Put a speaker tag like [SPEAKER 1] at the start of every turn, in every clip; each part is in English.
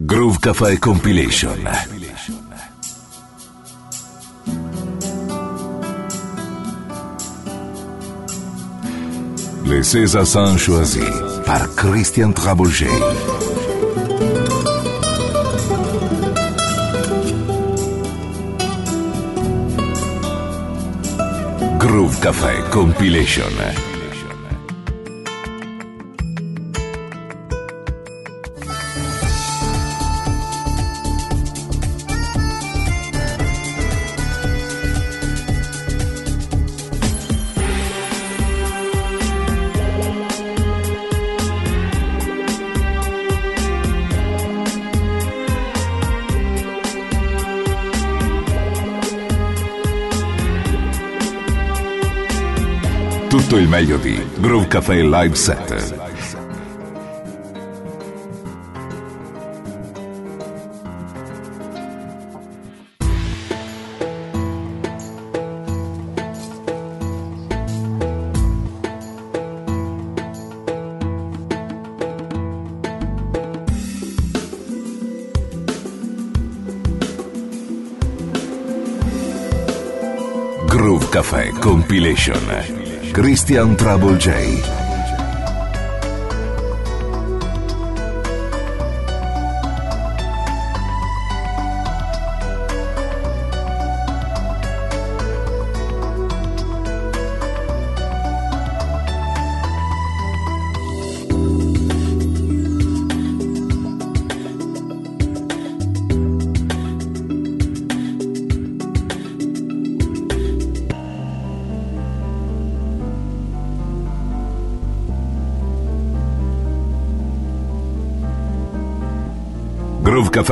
[SPEAKER 1] Groove Cafe Compilation. Les César sont choisis par Christian Trabouget. Groove Cafe Compilation. Meglio di Groove Cafe Live Set. Groove Compilation. Christian Trouble J.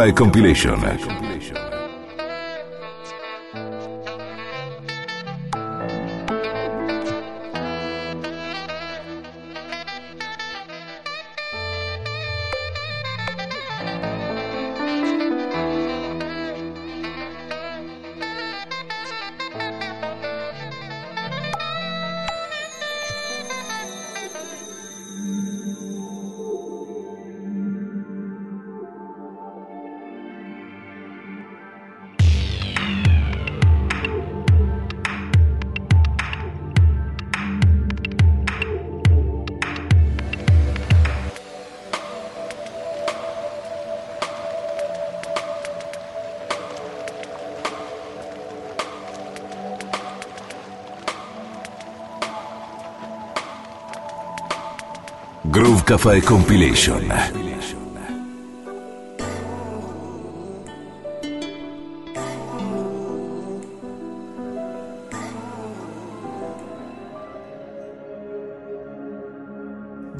[SPEAKER 1] Cafe Compilation. Cafe Compilation.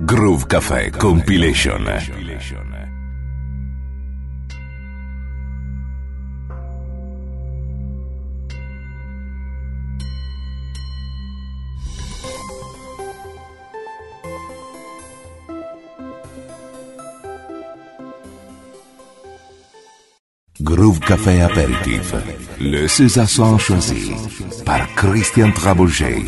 [SPEAKER 1] Groove Cafe Compilation. Groove Café Apéritif. Le César choisi par Christian Trabouget.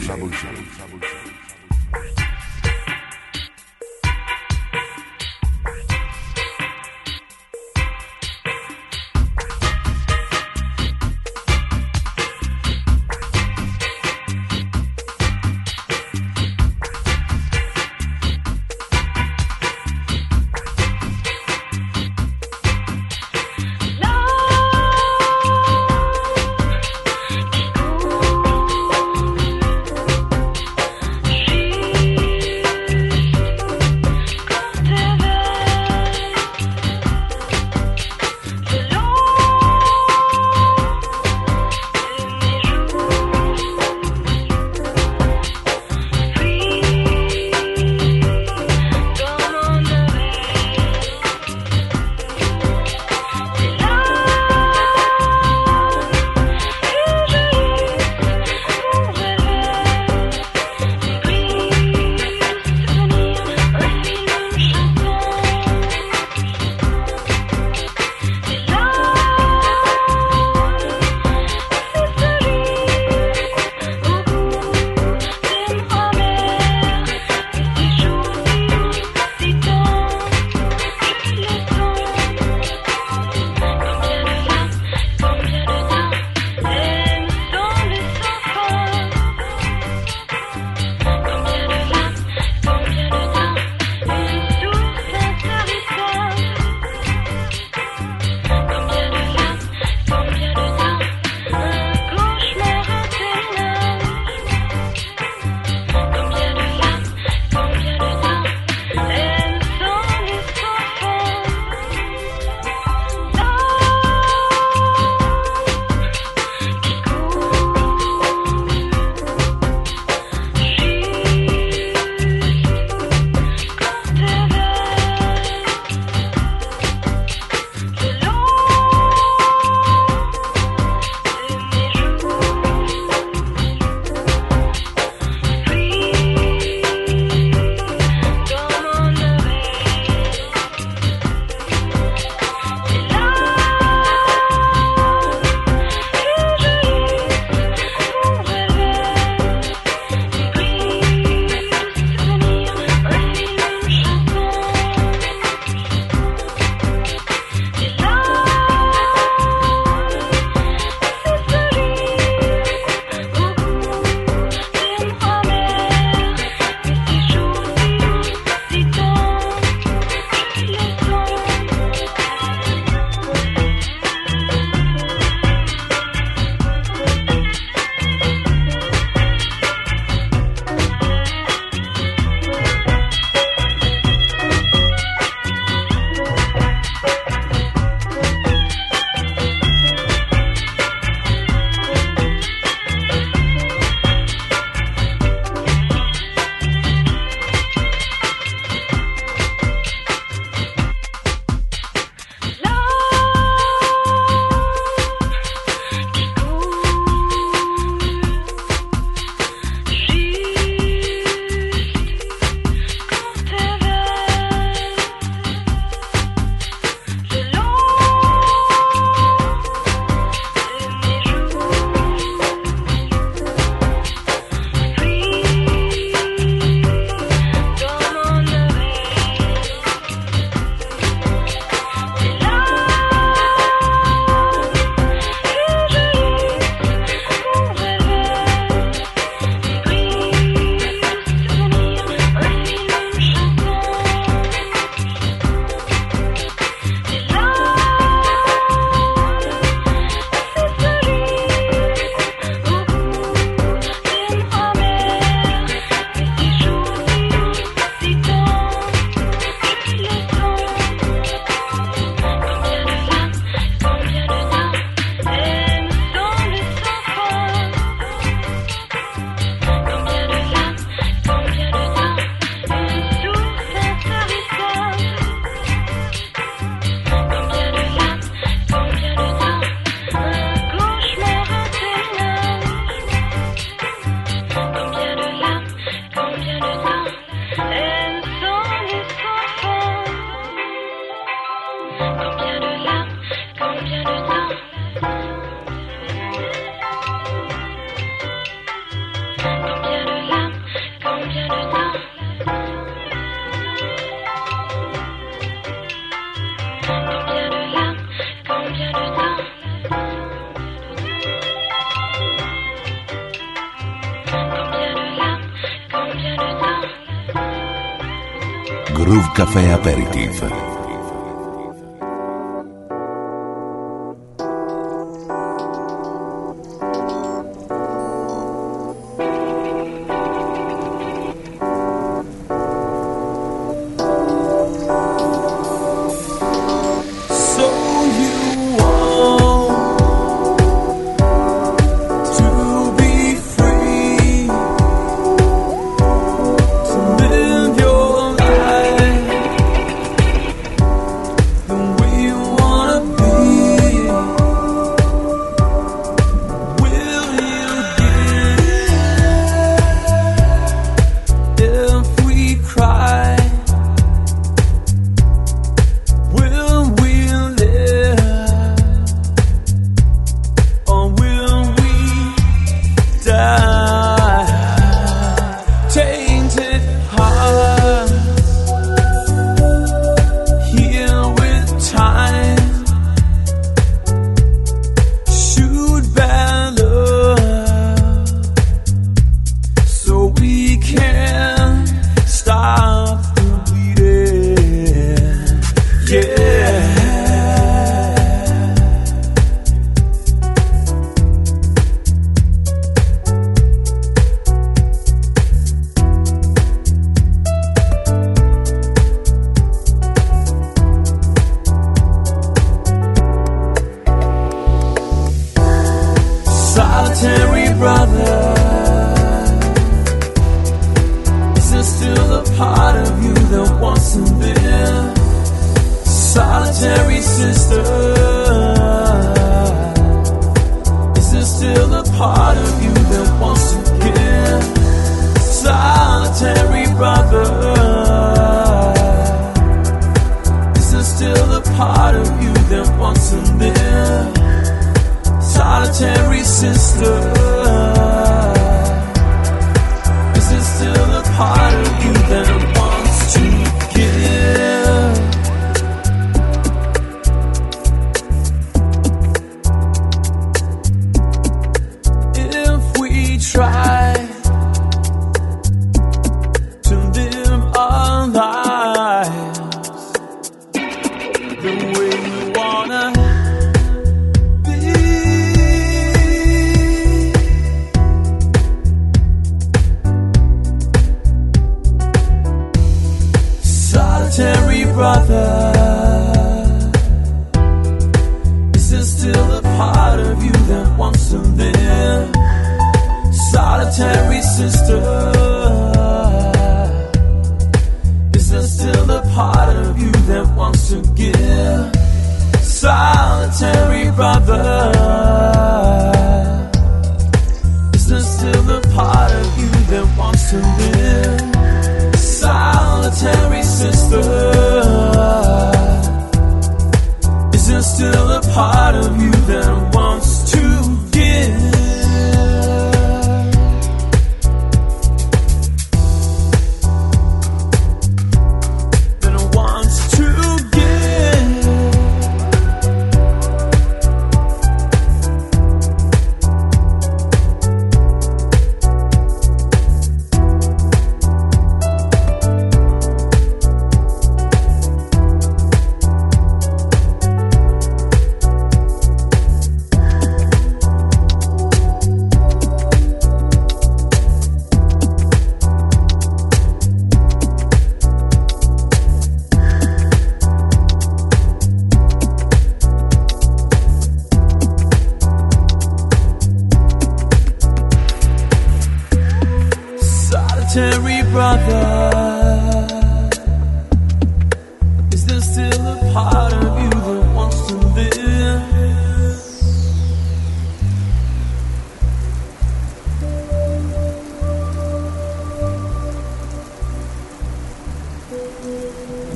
[SPEAKER 2] Caffè Aperitif.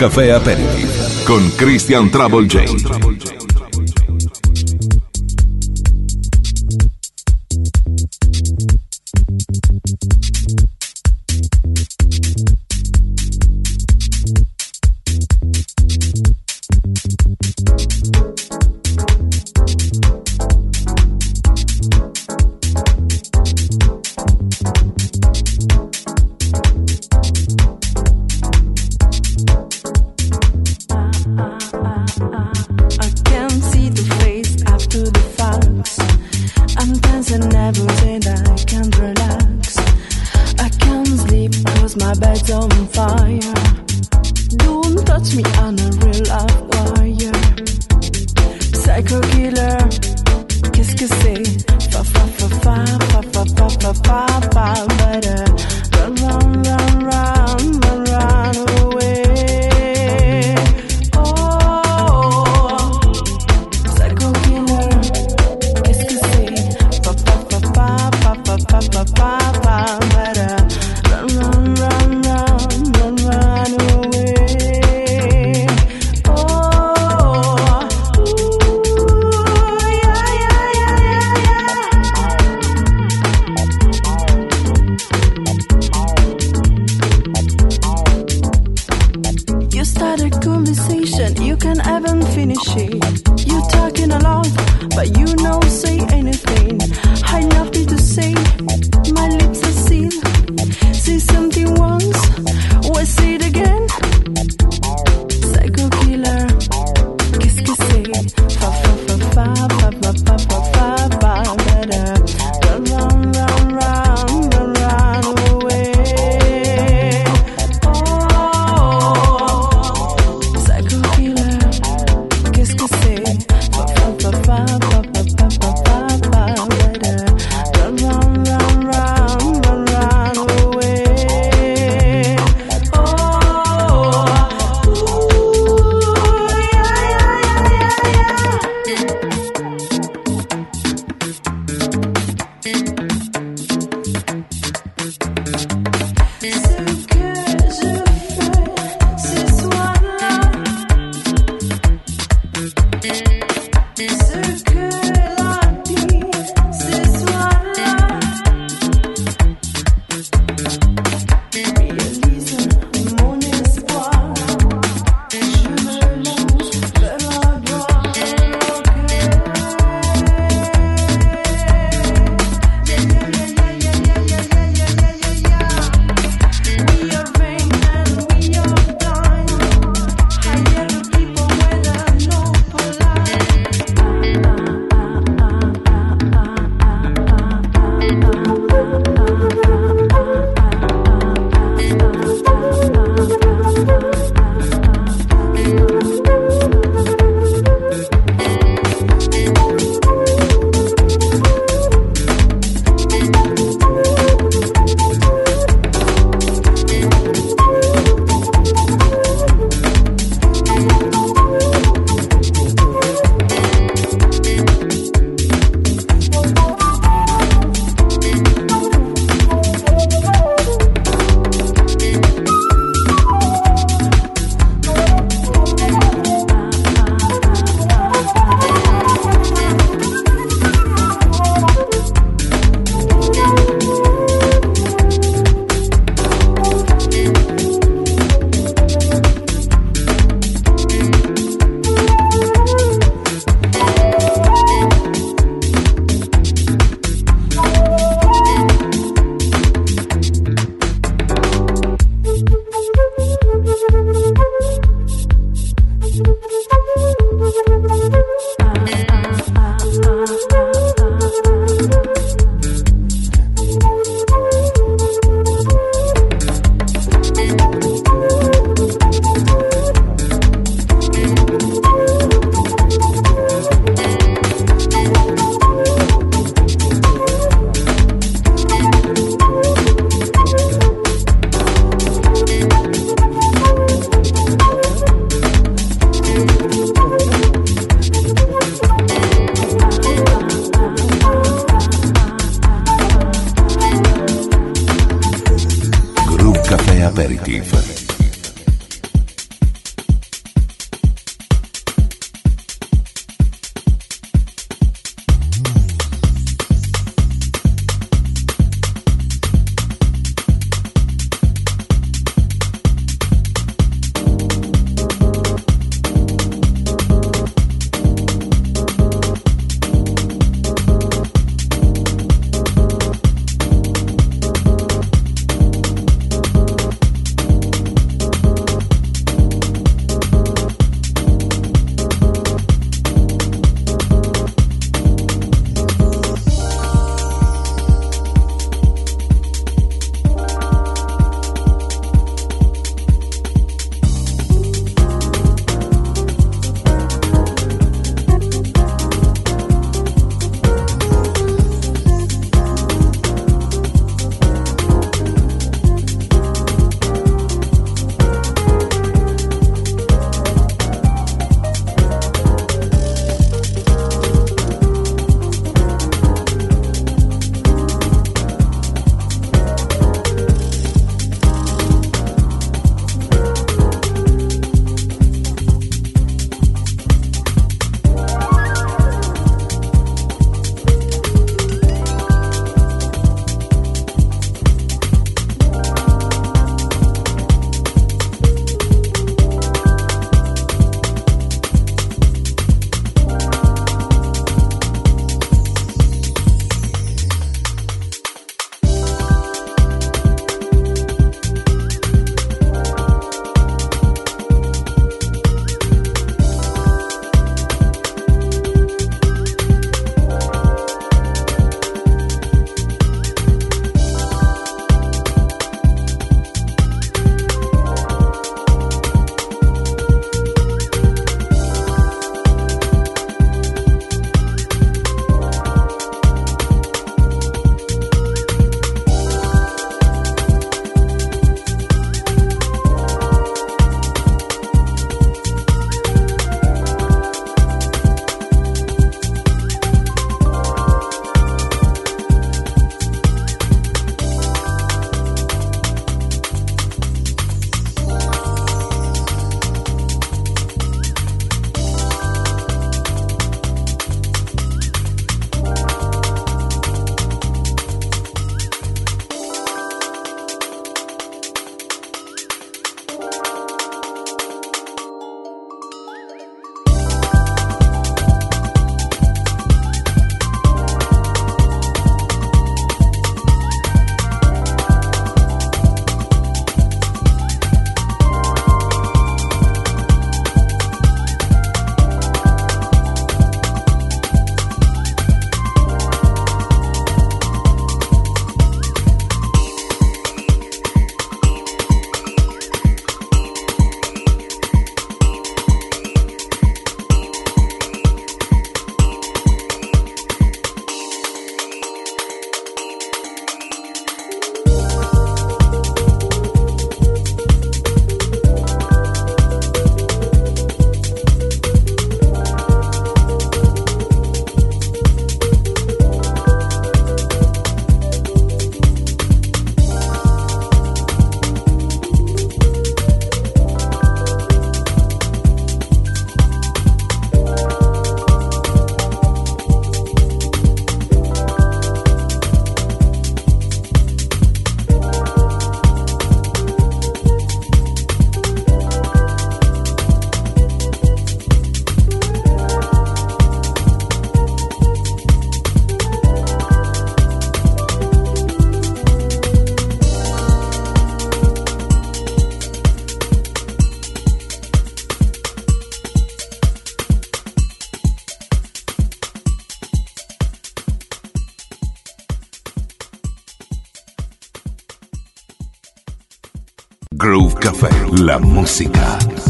[SPEAKER 3] Caffè Aperitif con Christian Trouble
[SPEAKER 1] James.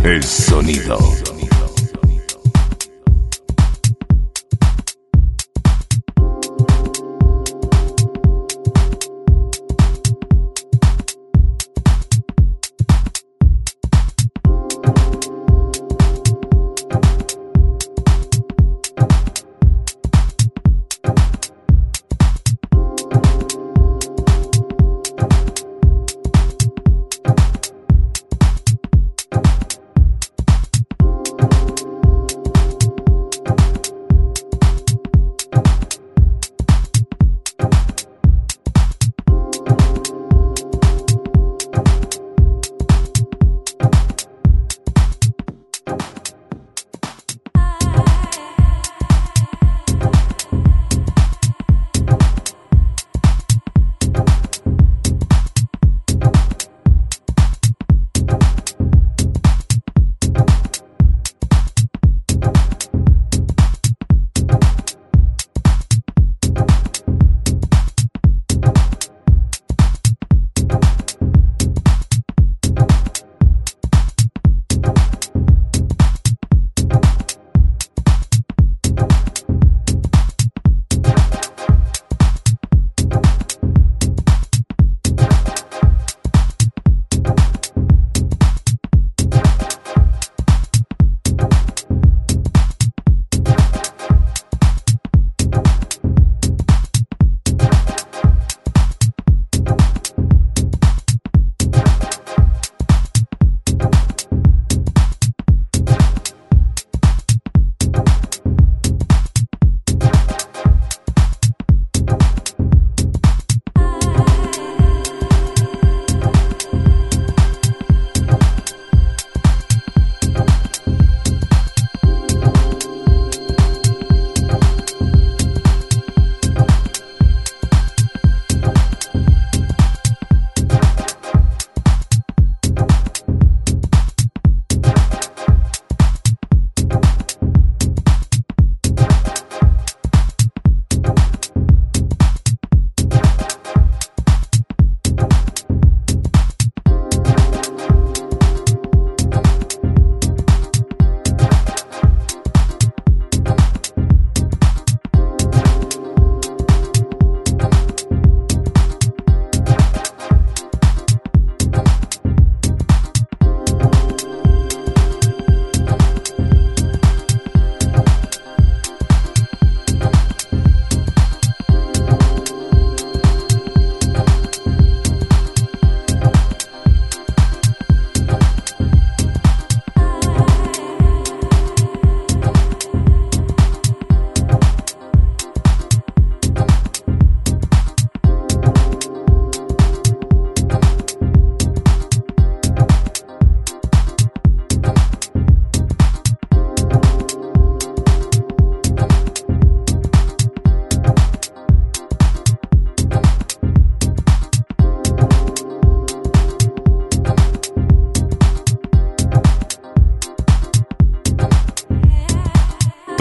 [SPEAKER 1] El sonido.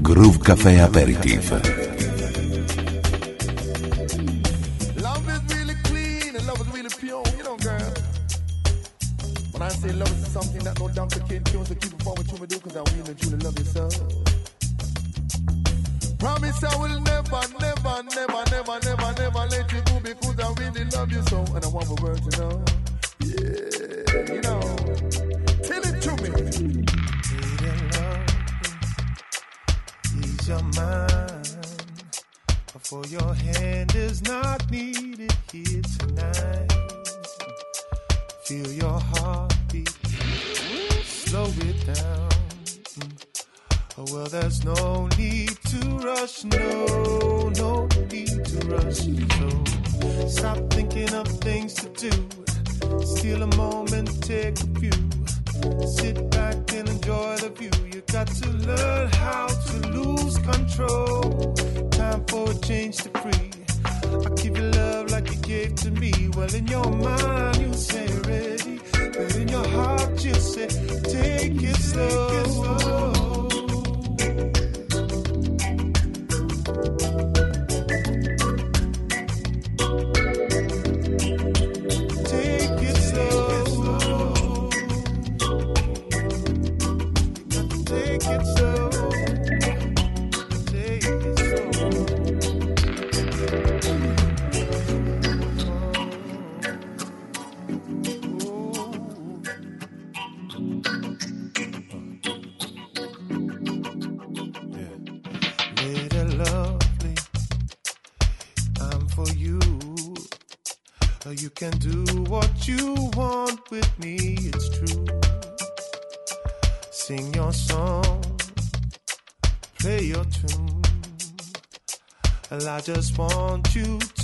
[SPEAKER 3] Groove Café Aperitif.
[SPEAKER 4] Love is
[SPEAKER 5] For your hand is not needed here tonight. Feel your heartbeat. Slow it down. Oh, well, there's no need to rush. No, no need to rush. So stop thinking of things to do. Steal a moment, take a few. Sit back and enjoy the view. You got to learn how to lose control. Time for a change to free. I give you love like you gave to me. Well, in your mind, you say ready. But in your heart, you say, take it slow. Take just want you to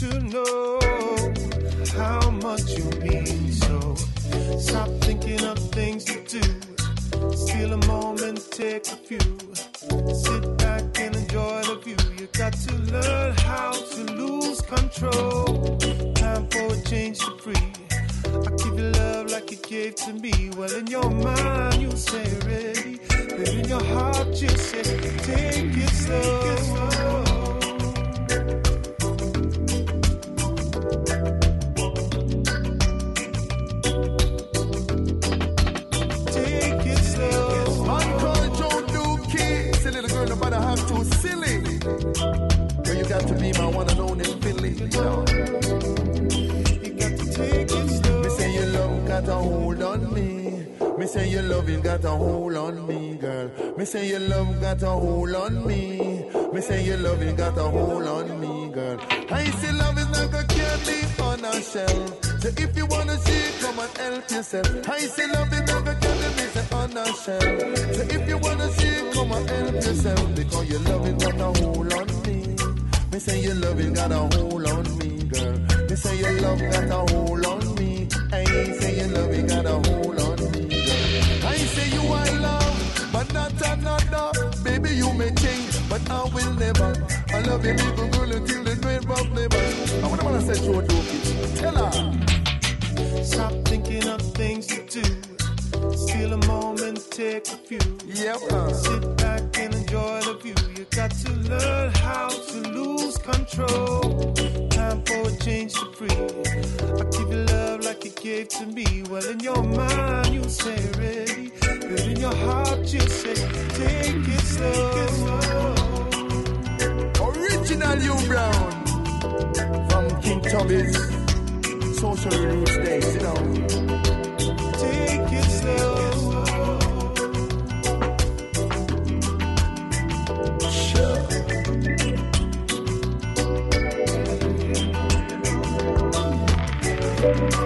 [SPEAKER 5] got a
[SPEAKER 4] hold on me. Me say your loving got a hold on me, girl. I say love is like a candy on a shelf. So if you wanna see, it, come and help yourself. I say love is like a candy me on a shelf. So if you wanna see, it, come and help yourself because your loving got a hold on me. Me say your loving got a hold on me, girl. Me say your love got a hold on but I will never. I love you, little girl, until the grave of never. I wanna wanna say to her, tell her.
[SPEAKER 5] Stop thinking of things to do. Steal a moment, take a few.
[SPEAKER 4] Yep. Uh.
[SPEAKER 5] Sit back and enjoy the view. You got to learn how to lose control. Time for a change to free. I give you love like you gave to me. Well, in your mind, you say ready. But in your heart, you say take it slow.
[SPEAKER 4] Original you Brown from King Tubby's Social Roots Days, you know.
[SPEAKER 5] You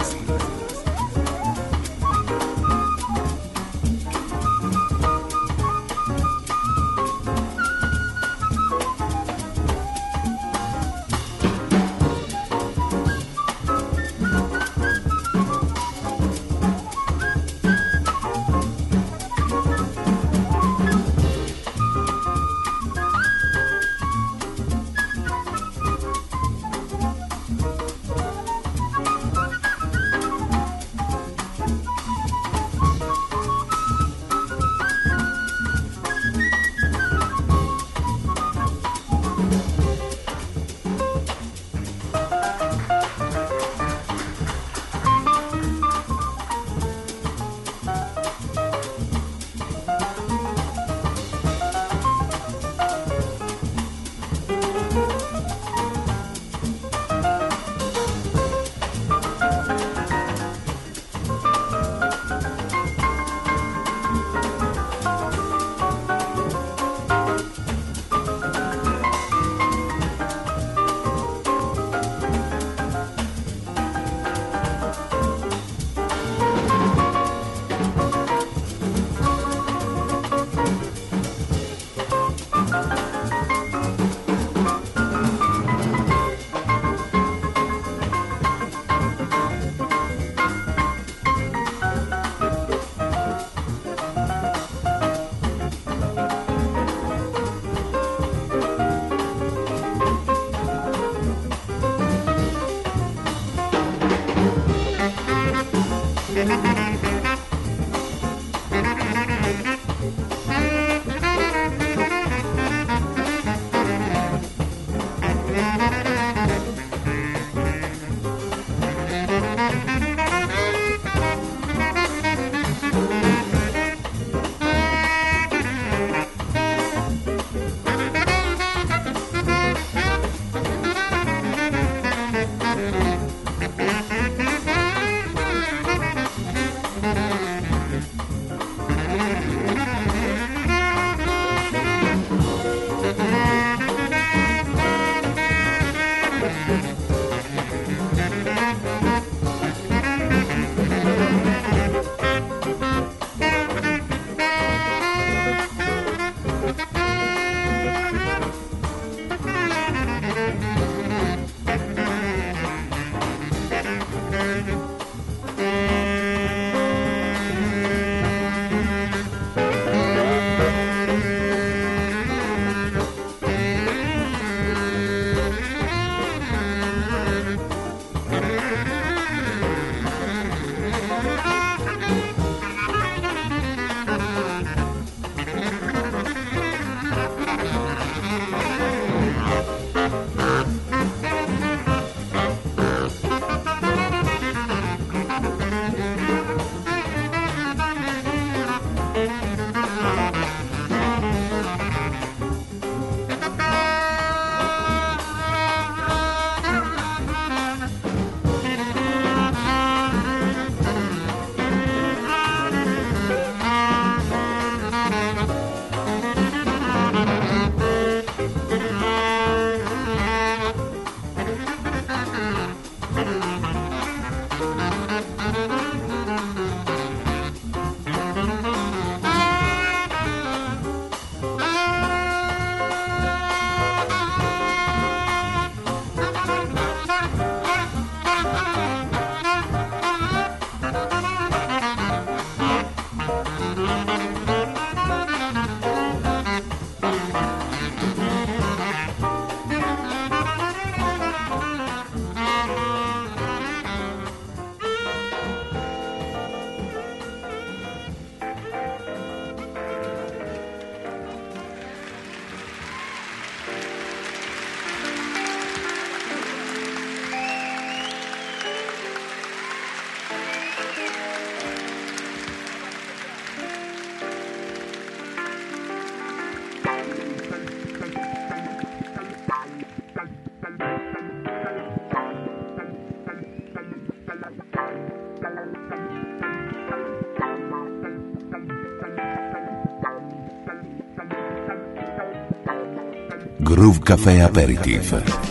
[SPEAKER 1] Groove Café Aperitif.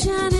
[SPEAKER 6] Shining.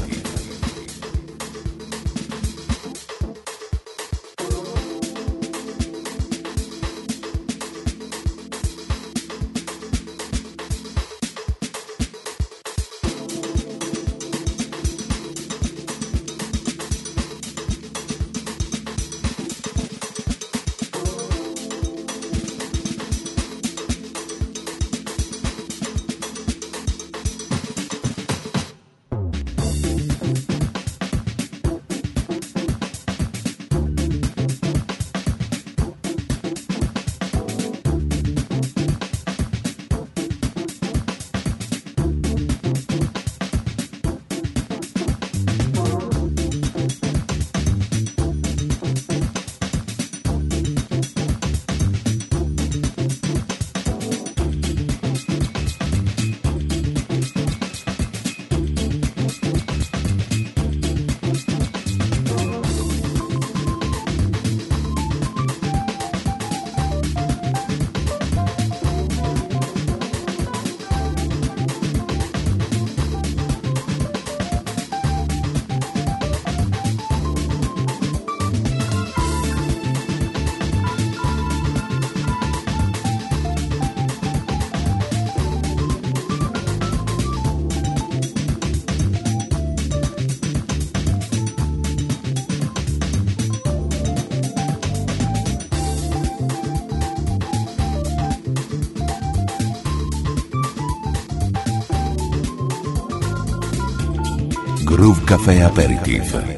[SPEAKER 1] Café.